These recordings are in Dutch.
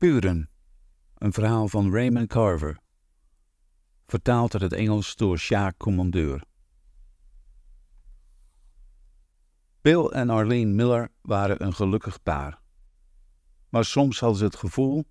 Buren, een verhaal van Raymond Carver. Vertaald uit het Engels door Sjaak Commandeur. Bill en Arlene Miller waren een gelukkig paar. Maar soms hadden ze het gevoel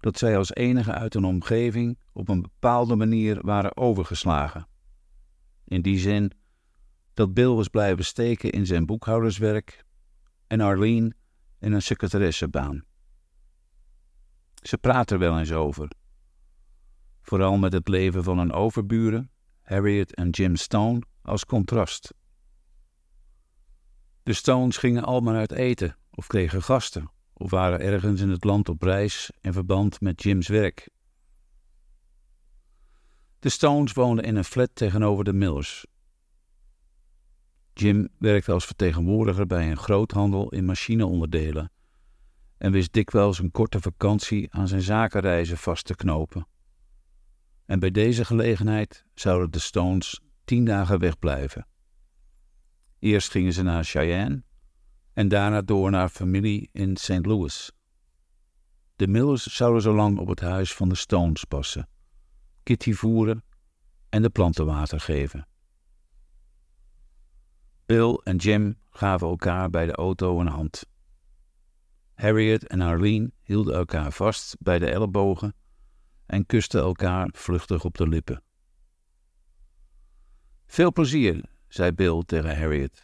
dat zij als enige uit hun omgeving op een bepaalde manier waren overgeslagen. In die zin dat Bill was blijven steken in zijn boekhouderswerk en Arlene in een secretaressebaan. Ze praat er wel eens over. Vooral met het leven van hun overburen, Harriet en Jim Stone, als contrast. De Stones gingen allemaal uit eten of kregen gasten of waren ergens in het land op reis in verband met Jim's werk. De Stones woonden in een flat tegenover de Millers. Jim werkte als vertegenwoordiger bij een groothandel in machineonderdelen en wist dikwijls een korte vakantie aan zijn zakenreizen vast te knopen. En bij deze gelegenheid zouden de Stones tien dagen wegblijven. Eerst gingen ze naar Cheyenne en daarna door naar familie in St. Louis. De Millers zouden zo lang op het huis van de Stones passen, Kitty voeren en de planten water geven. Bill en Jim gaven elkaar bij de auto een hand. Harriet en Arlene hielden elkaar vast bij de ellebogen en kusten elkaar vluchtig op de lippen. Veel plezier, zei Bill tegen Harriet.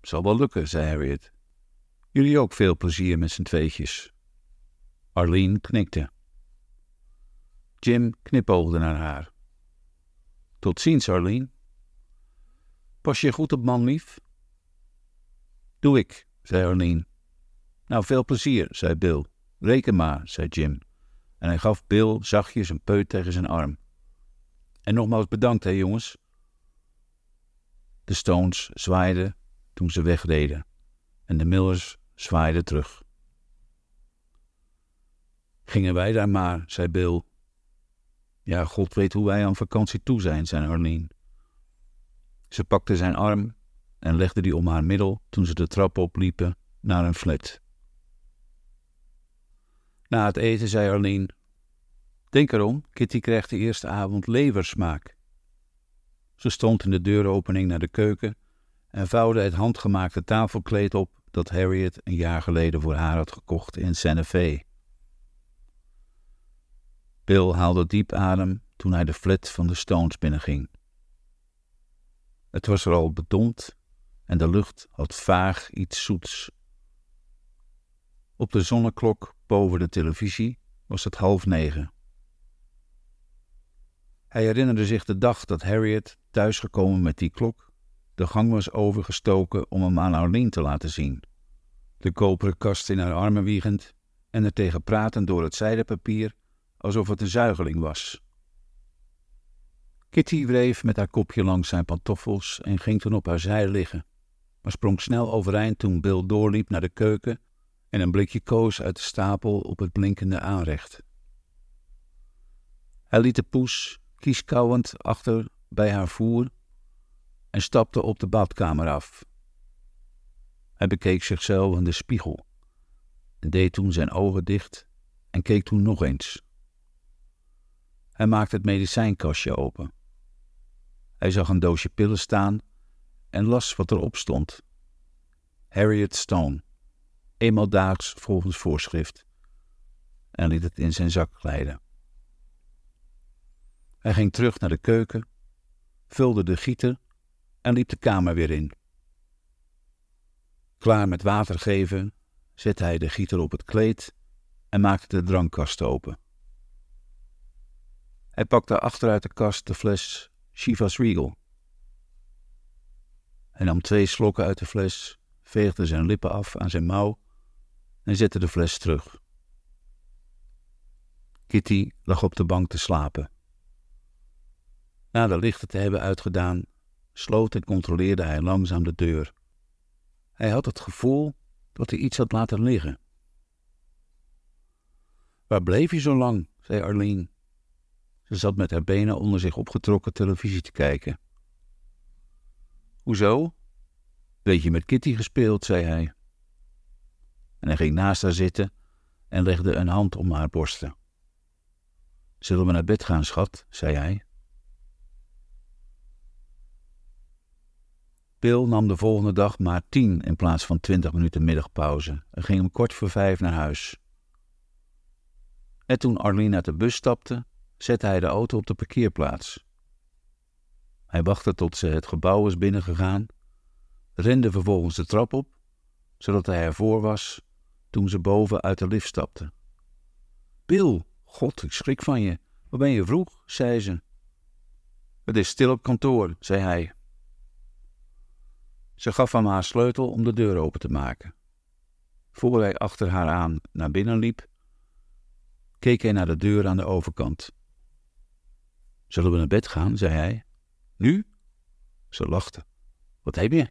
Zal wel lukken, zei Harriet. Jullie ook veel plezier met z'n tweetjes. Arlene knikte. Jim knipoogde naar haar. Tot ziens, Arlene. Pas je goed op man, lief? Doe ik, zei Arlene. Nou, veel plezier, zei Bill. Reken maar, zei Jim. En hij gaf Bill zachtjes een peut tegen zijn arm. En nogmaals bedankt, hè jongens. De Stones zwaaiden toen ze wegreden en de Millers zwaaiden terug. Gingen wij daar maar, zei Bill. Ja, God weet hoe wij aan vakantie toe zijn, zei Arlene. Ze pakte zijn arm en legde die om haar middel toen ze de trap opliepen naar een flat. Na het eten zei Arlene: Denk erom, Kitty krijgt de eerste avond leversmaak. Ze stond in de deuropening naar de keuken en vouwde het handgemaakte tafelkleed op dat Harriet een jaar geleden voor haar had gekocht in Santa Fe. Bill haalde diep adem toen hij de flat van de Stones binnenging. Het was er al bedompt en de lucht had vaag iets zoets. Op de zonneklok boven de televisie was het half negen. Hij herinnerde zich de dag dat Harriet, thuisgekomen met die klok, de gang was overgestoken om hem aan Arlene te laten zien. De koperen kast in haar armen wiegend en er tegen pratend door het zijdepapier alsof het een zuigeling was. Kitty wreef met haar kopje langs zijn pantoffels en ging toen op haar zij liggen, maar sprong snel overeind toen Bill doorliep naar de keuken en een blikje koos uit de stapel op het blinkende aanrecht. Hij liet de poes kieskauwend achter bij haar voer en stapte op de badkamer af. Hij bekeek zichzelf in de spiegel en deed toen zijn ogen dicht en keek toen nog eens. Hij maakte het medicijnkastje open. Hij zag een doosje pillen staan en las wat erop stond. Harriet Stone eenmaal daags volgens voorschrift, en liet het in zijn zak glijden. Hij ging terug naar de keuken, vulde de gieter en liep de kamer weer in. Klaar met water geven, zette hij de gieter op het kleed en maakte de drankkast open. Hij pakte achteruit de kast de fles Chivas Regal. Hij nam twee slokken uit de fles, veegde zijn lippen af aan zijn mouw en zette de fles terug. Kitty lag op de bank te slapen. Na de lichten te hebben uitgedaan, sloot en controleerde hij langzaam de deur. Hij had het gevoel dat hij iets had laten liggen. Waar bleef je zo lang? zei Arlene. Ze zat met haar benen onder zich opgetrokken televisie te kijken. Hoezo? Weet je met Kitty gespeeld, zei hij en hij ging naast haar zitten en legde een hand om haar borsten. Zullen we naar bed gaan, schat? zei hij. Bill nam de volgende dag maar tien in plaats van twintig minuten middagpauze en ging om kort voor vijf naar huis. En toen Arlene uit de bus stapte, zette hij de auto op de parkeerplaats. Hij wachtte tot ze het gebouw was binnengegaan, rende vervolgens de trap op, zodat hij ervoor was toen ze boven uit de lift stapte. Bill, god, ik schrik van je. Waar ben je vroeg? zei ze. Het is stil op kantoor, zei hij. Ze gaf hem haar sleutel om de deur open te maken. Voor hij achter haar aan naar binnen liep, keek hij naar de deur aan de overkant. Zullen we naar bed gaan? zei hij. Nu? Ze lachte. Wat heb je?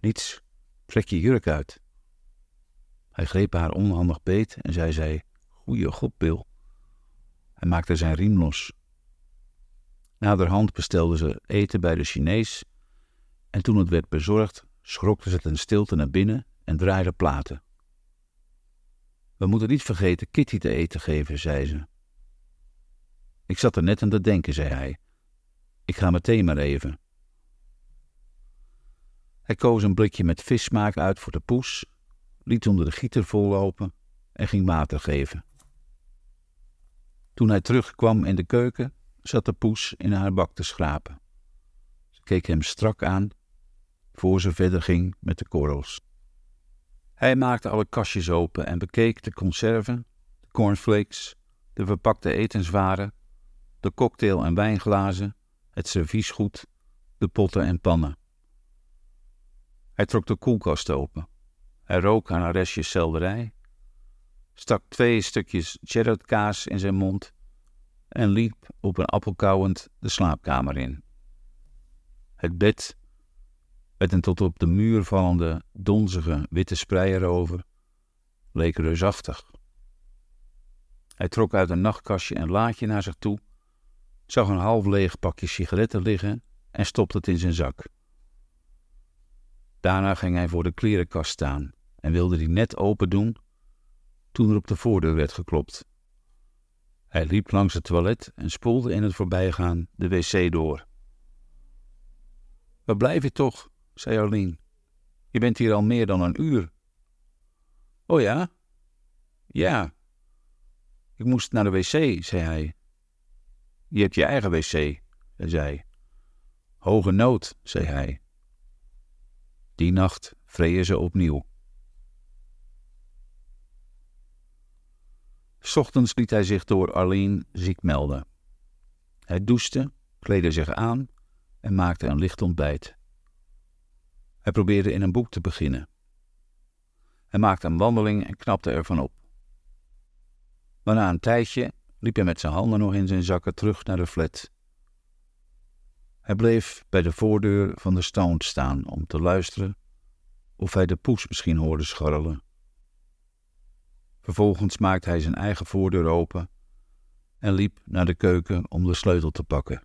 Niets. Trek je jurk uit. Hij greep haar onhandig beet en zij zei: Goeie god, Bill. Hij maakte zijn riem los. Naderhand bestelde ze eten bij de Chinees en toen het werd bezorgd, schrokte ze ten stilte naar binnen en draaide platen. We moeten niet vergeten Kitty te eten geven, zei ze. Ik zat er net aan te denken, zei hij. Ik ga meteen maar even. Hij koos een blikje met vissmaak uit voor de poes, liet onder de gieter vollopen en ging water geven. Toen hij terugkwam in de keuken, zat de poes in haar bak te schrapen. Ze keek hem strak aan, voor ze verder ging met de korrels. Hij maakte alle kastjes open en bekeek de conserven, de cornflakes, de verpakte etenswaren, de cocktail- en wijnglazen, het serviesgoed, de potten en pannen. Hij trok de koelkast open. Hij rook aan een restje selderij, stak twee stukjes cheddar in zijn mond en liep op een appel kauwend de slaapkamer in. Het bed, met een tot op de muur vallende, donzige witte sprei erover, leek reusachtig. Hij trok uit een nachtkastje een laadje naar zich toe, zag een half leeg pakje sigaretten liggen en stopte het in zijn zak. Daarna ging hij voor de klerenkast staan en wilde die net open doen toen er op de voordeur werd geklopt. Hij liep langs het toilet en spoelde in het voorbijgaan de wc door. Waar blijf je toch? zei Arlene. Je bent hier al meer dan een uur. Oh ja? Ja. Ik moest naar de wc, zei hij. Je hebt je eigen wc, zei zij. Hoge nood, zei hij. Die nacht vreden ze opnieuw. Ochtends liet hij zich door Arlene ziek melden. Hij douchte, kleedde zich aan en maakte een licht ontbijt. Hij probeerde in een boek te beginnen. Hij maakte een wandeling en knapte ervan op. Maar na een tijdje liep hij met zijn handen nog in zijn zakken terug naar de flat. Hij bleef bij de voordeur van de Stone staan om te luisteren of hij de poes misschien hoorde scharrelen. Vervolgens maakte hij zijn eigen voordeur open en liep naar de keuken om de sleutel te pakken.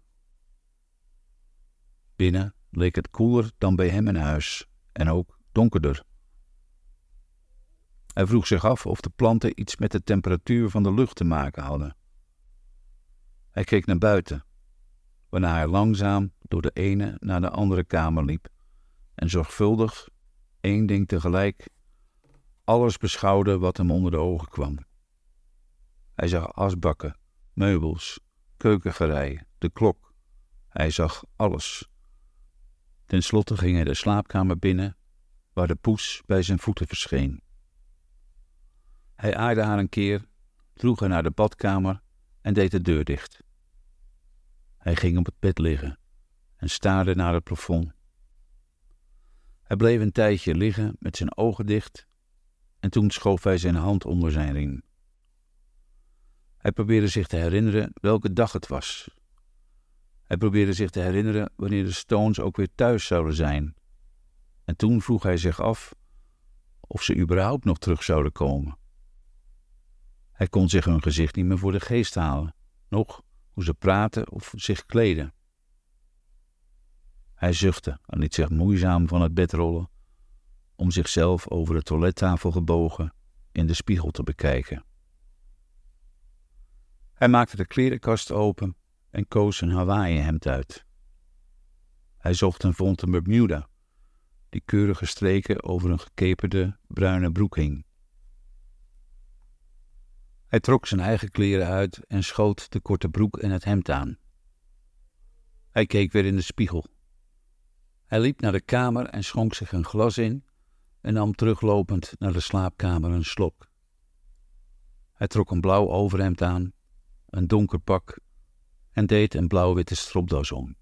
Binnen leek het koeler dan bij hem in huis en ook donkerder. Hij vroeg zich af of de planten iets met de temperatuur van de lucht te maken hadden. Hij keek naar buiten, waarna hij langzaam door de ene naar de andere kamer liep en zorgvuldig, één ding tegelijk, alles beschouwde wat hem onder de ogen kwam. Hij zag asbakken, meubels, keukengerei, de klok. Hij zag alles. Ten slotte ging hij de slaapkamer binnen, waar de poes bij zijn voeten verscheen. Hij aaide haar een keer, droeg haar naar de badkamer en deed de deur dicht. Hij ging op het bed liggen en staarde naar het plafond. Hij bleef een tijdje liggen met zijn ogen dicht en toen schoof hij zijn hand onder zijn riem. Hij probeerde zich te herinneren welke dag het was. Hij probeerde zich te herinneren wanneer de Stones ook weer thuis zouden zijn. En toen vroeg hij zich af of ze überhaupt nog terug zouden komen. Hij kon zich hun gezicht niet meer voor de geest halen, nog hoe ze praten of zich kleden. Hij zuchtte en liet zich moeizaam van het bed rollen, om zichzelf over de toilettafel gebogen in de spiegel te bekijken. Hij maakte de klerenkast open en koos een Hawaii-hemd uit. Hij zocht en vond een Bermuda, die keurige streken over een gekeperde bruine broek hing. Hij trok zijn eigen kleren uit en schoot de korte broek en het hemd aan. Hij keek weer in de spiegel. Hij liep naar de kamer en schonk zich een glas in en nam teruglopend naar de slaapkamer een slok. Hij trok een blauw overhemd aan, een donker pak en deed een blauw-witte stropdas om.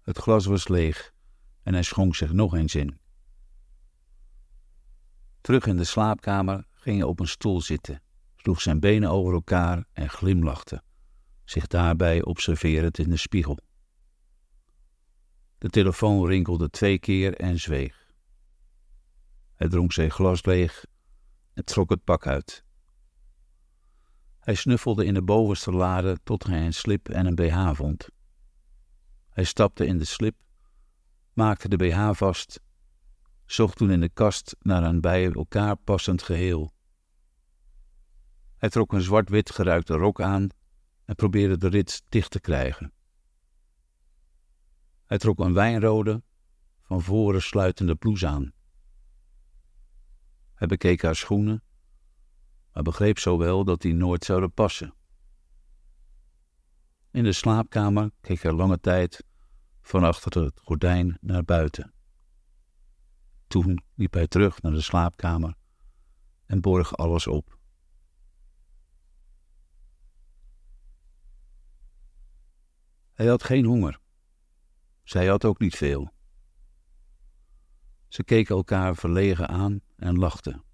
Het glas was leeg en hij schonk zich nog eens in. Terug in de slaapkamer ging hij op een stoel zitten, sloeg zijn benen over elkaar en glimlachte, zich daarbij observerend in de spiegel. De telefoon rinkelde twee keer en zweeg. Hij dronk zijn glas leeg en trok het pak uit. Hij snuffelde in de bovenste lade tot hij een slip en een BH vond. Hij stapte in de slip, maakte de BH vast, zocht toen in de kast naar een bij elkaar passend geheel. Hij trok een zwart-wit geruikte rok aan en probeerde de rits dicht te krijgen. Hij trok een wijnrode, van voren sluitende blouse aan. Hij bekeek haar schoenen, maar begreep zo wel dat die nooit zouden passen. In de slaapkamer keek hij lange tijd van achter het gordijn naar buiten. Toen liep hij terug naar de slaapkamer en borg alles op. Hij had geen honger. Zij had ook niet veel. Ze keken elkaar verlegen aan en lachten.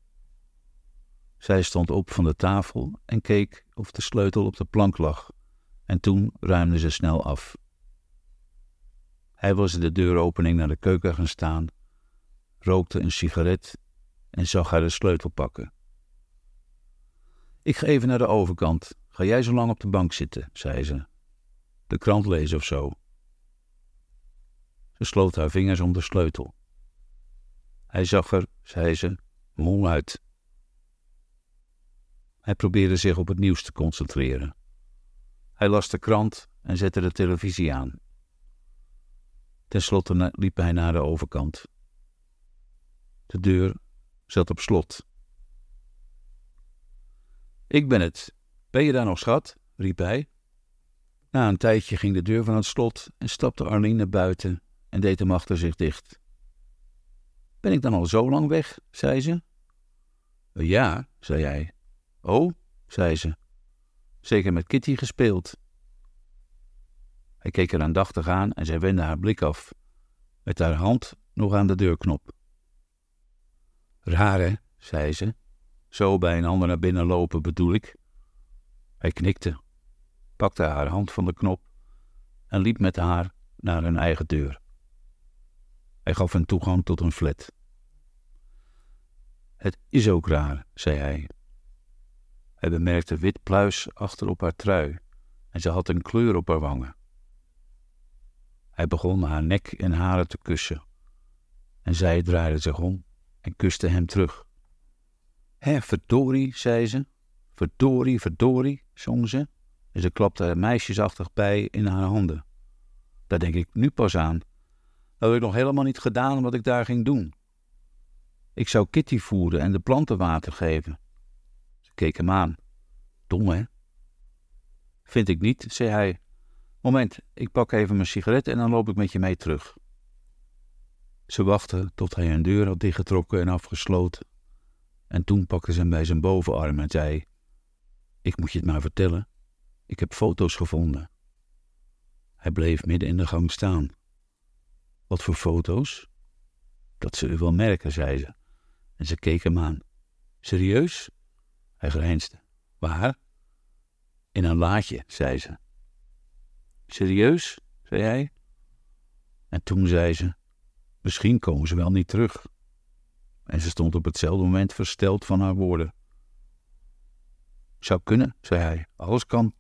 Zij stond op van de tafel en keek of de sleutel op de plank lag, en toen ruimde ze snel af. Hij was in de deuropening naar de keuken gaan staan, rookte een sigaret en zag haar de sleutel pakken. Ik ga even naar de overkant. Ga jij zo lang op de bank zitten, zei ze. De krant lezen of zo. Ze sloot haar vingers om de sleutel. Hij zag er, zei ze, moe uit. Hij probeerde zich op het nieuws te concentreren. Hij las de krant en zette de televisie aan. Ten slotte liep hij naar de overkant. De deur zat op slot. Ik ben het. Ben je daar nog, schat? riep hij. Na een tijdje ging de deur van het slot en stapte Arlene naar buiten en deed hem achter zich dicht. Ben ik dan al zo lang weg? zei ze. Ja, zei hij. Oh, zei ze. Zeker met Kitty gespeeld. Hij keek haar aandachtig aan en zij wendde haar blik af, met haar hand nog aan de deurknop. Raar, hè, zei ze. Zo bij een ander naar binnen lopen bedoel ik. Hij knikte, pakte haar hand van de knop en liep met haar naar hun eigen deur. Hij gaf hen toegang tot een flat. Het is ook raar, zei hij. Hij bemerkte wit pluis achter op haar trui en ze had een kleur op haar wangen. Hij begon haar nek en haren te kussen en zij draaide zich om en kuste hem terug. Hé, verdorie, zei ze. Verdorie, verdorie, zong ze en ze klapte er meisjesachtig bij in haar handen. Daar denk ik nu pas aan. Dat heb ik nog helemaal niet gedaan wat ik daar ging doen. Ik zou Kitty voeren en de planten water geven. Ze keek hem aan. Dom, hè? Vind ik niet, zei hij. Moment, ik pak even mijn sigaret en dan loop ik met je mee terug. Ze wachtte tot hij een deur had dichtgetrokken en afgesloten. En toen pakte ze hem bij zijn bovenarm en zei: Ik moet je het maar vertellen. Ik heb foto's gevonden. Hij bleef midden in de gang staan. Wat voor foto's? Dat zul je wel merken, zei ze. En ze keek hem aan. Serieus? Hij grijnsde. Waar? In een laadje, zei ze. Serieus? zei hij. En toen zei ze: Misschien komen ze wel niet terug. En ze stond op hetzelfde moment versteld van haar woorden. Zou kunnen, zei hij. Alles kan.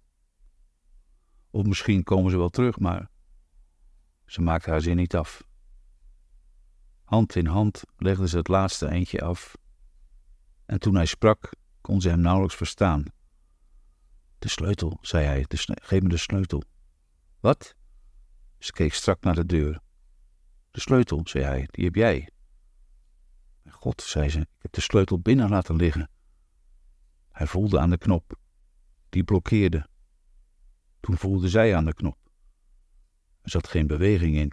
Of misschien komen ze wel terug, maar ze maakte haar zin niet af. Hand in hand legden ze het laatste eindje af En toen hij sprak, kon ze hem nauwelijks verstaan. De sleutel, zei hij, geef me de sleutel. Wat? Ze keek strak naar de deur. De sleutel, zei hij, die heb jij. God, zei ze, ik heb de sleutel binnen laten liggen. Hij voelde aan de knop. Die blokkeerde. Toen voelde zij aan de knop. Er zat geen beweging in.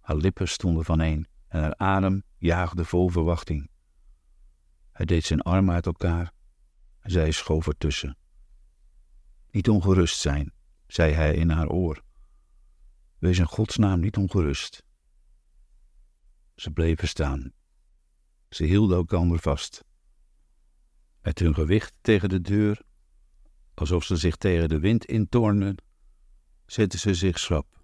Haar lippen stonden vaneen en haar adem jaagde vol verwachting. Hij deed zijn armen uit elkaar en zij schoof ertussen. Niet ongerust zijn, zei hij in haar oor. Wees in godsnaam niet ongerust. Ze bleven staan. Ze hielden elkander vast. Met hun gewicht tegen de deur, alsof ze zich tegen de wind intornden, zetten ze zich schrap.